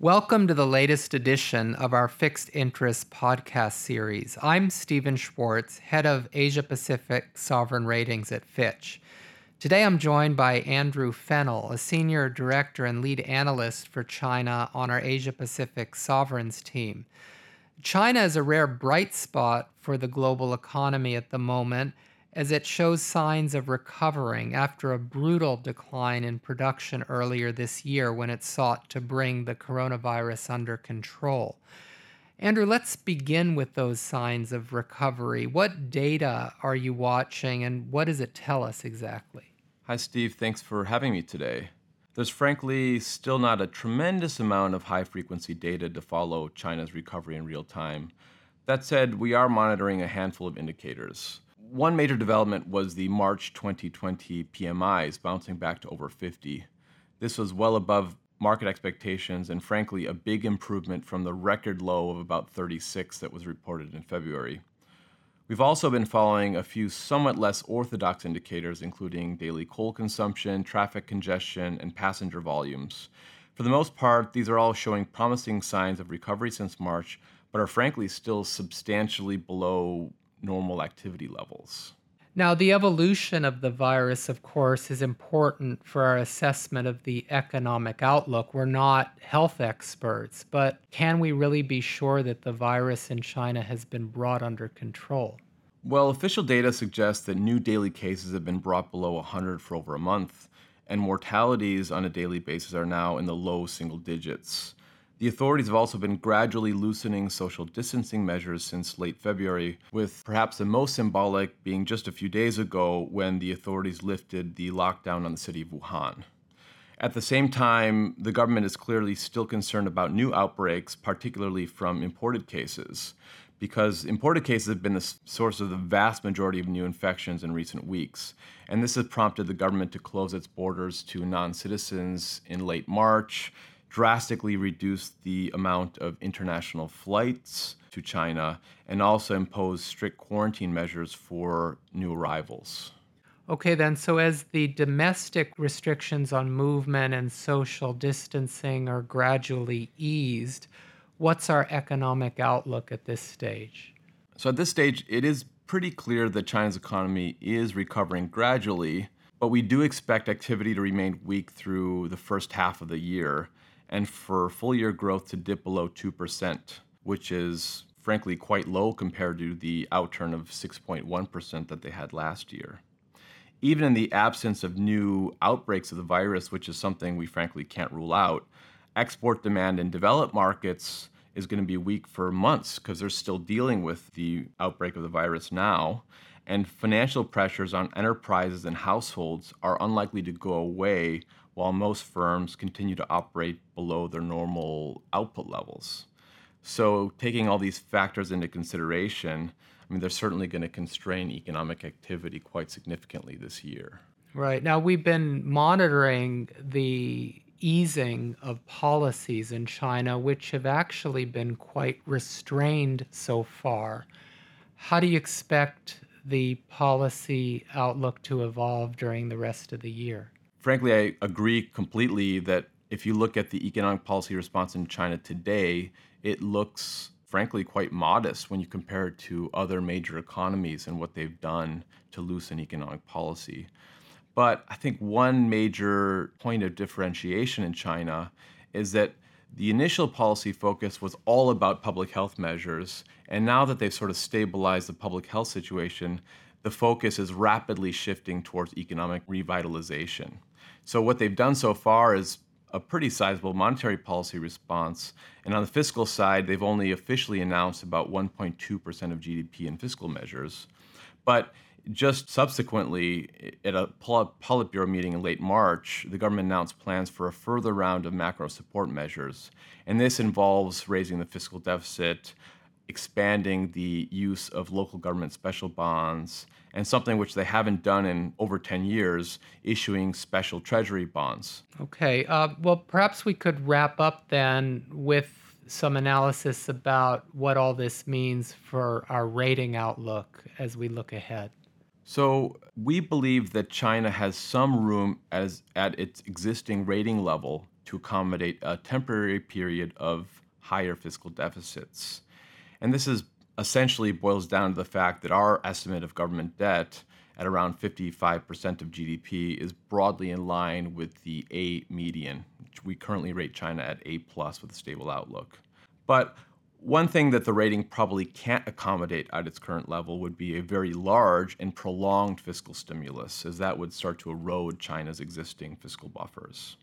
Welcome to the latest edition of our Fixed Interest podcast series. I'm Stephen Schwartz, head of Asia Pacific Sovereign Ratings at Fitch. Today I'm joined by Andrew Fennell, a senior director and lead analyst for China on our Asia Pacific Sovereigns team. China is a rare bright spot for the global economy at the moment as it shows signs of recovering after a brutal decline in production earlier this year when it sought to bring the coronavirus under control. Andrew, let's begin with those signs of recovery. What data are you watching and what does it tell us exactly? Hi, Steve. Thanks for having me today. There's frankly still not a tremendous amount of high frequency data to follow China's recovery in real time. That said, we are monitoring a handful of indicators. One major development was the March 2020 PMIs bouncing back to over 50. This was well above market expectations and, frankly, a big improvement from the record low of about 36 that was reported in February. We've also been following a few somewhat less orthodox indicators, including daily coal consumption, traffic congestion, and passenger volumes. For the most part, these are all showing promising signs of recovery since March, but are frankly still substantially below normal activity levels. Now, the evolution of the virus, of course, is important for our assessment of the economic outlook. We're not health experts, but can we really be sure that the virus in China has been brought under control? Well, official data suggests that new daily cases have been brought below 100 for over a month, and mortalities on a daily basis are now in the low single digits. The authorities have also been gradually loosening social distancing measures since late February, with perhaps the most symbolic being just a few days ago when the authorities lifted the lockdown on the city of Wuhan. At the same time, the government is clearly still concerned about new outbreaks, particularly from imported cases, because imported cases have been the source of the vast majority of new infections in recent weeks. And this has prompted the government to close its borders to non citizens in late March drastically reduced the amount of international flights to China and also imposed strict quarantine measures for new arrivals. Okay, then, so as the domestic restrictions on movement and social distancing are gradually eased, what's our economic outlook at this stage? So, at this stage, it is pretty clear that China's economy is recovering gradually, but we do expect activity to remain weak through the first half of the year and for full year growth to dip below 2%, which is frankly quite low compared to the outturn of 6.1% that they had last year. Even in the absence of new outbreaks of the virus, which is something we frankly can't rule out, export demand in developed markets is going to be weak for months because they're still dealing with the outbreak of the virus now. And financial pressures on enterprises and households are unlikely to go away while most firms continue to operate below their normal output levels. So, taking all these factors into consideration, I mean, they're certainly going to constrain economic activity quite significantly this year. Right. Now, we've been monitoring the easing of policies in China, which have actually been quite restrained so far. How do you expect the policy outlook to evolve during the rest of the year? Frankly, I agree completely that if you look at the economic policy response in China today, it looks frankly quite modest when you compare it to other major economies and what they've done to loosen economic policy. But I think one major point of differentiation in China is that the initial policy focus was all about public health measures. And now that they've sort of stabilized the public health situation, the focus is rapidly shifting towards economic revitalization. So, what they've done so far is a pretty sizable monetary policy response. And on the fiscal side, they've only officially announced about 1.2% of GDP in fiscal measures. But just subsequently, at a Politburo meeting in late March, the government announced plans for a further round of macro support measures. And this involves raising the fiscal deficit, expanding the use of local government special bonds, and something which they haven't done in over 10 years, issuing special treasury bonds. Okay, uh, well, perhaps we could wrap up then with some analysis about what all this means for our rating outlook as we look ahead. So, we believe that China has some room as at its existing rating level to accommodate a temporary period of higher fiscal deficits. And this is essentially boils down to the fact that our estimate of government debt at around 55% of GDP is broadly in line with the A median. We currently rate China at A plus with a stable outlook. But one thing that the rating probably can't accommodate at its current level would be a very large and prolonged fiscal stimulus, as that would start to erode China's existing fiscal buffers.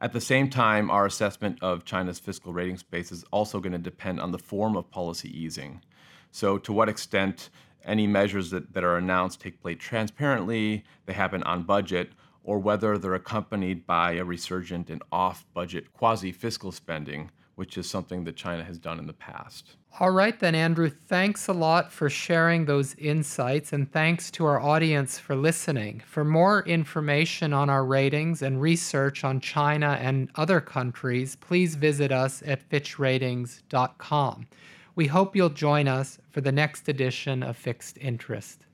At the same time, our assessment of China's fiscal rating space is also going to depend on the form of policy easing. So, to what extent any measures that, that are announced take place transparently, they happen on budget, or whether they're accompanied by a resurgent and off budget quasi fiscal spending which is something that China has done in the past. All right, then, Andrew, thanks a lot for sharing those insights, and thanks to our audience for listening. For more information on our ratings and research on China and other countries, please visit us at fitchratings.com. We hope you'll join us for the next edition of Fixed Interest.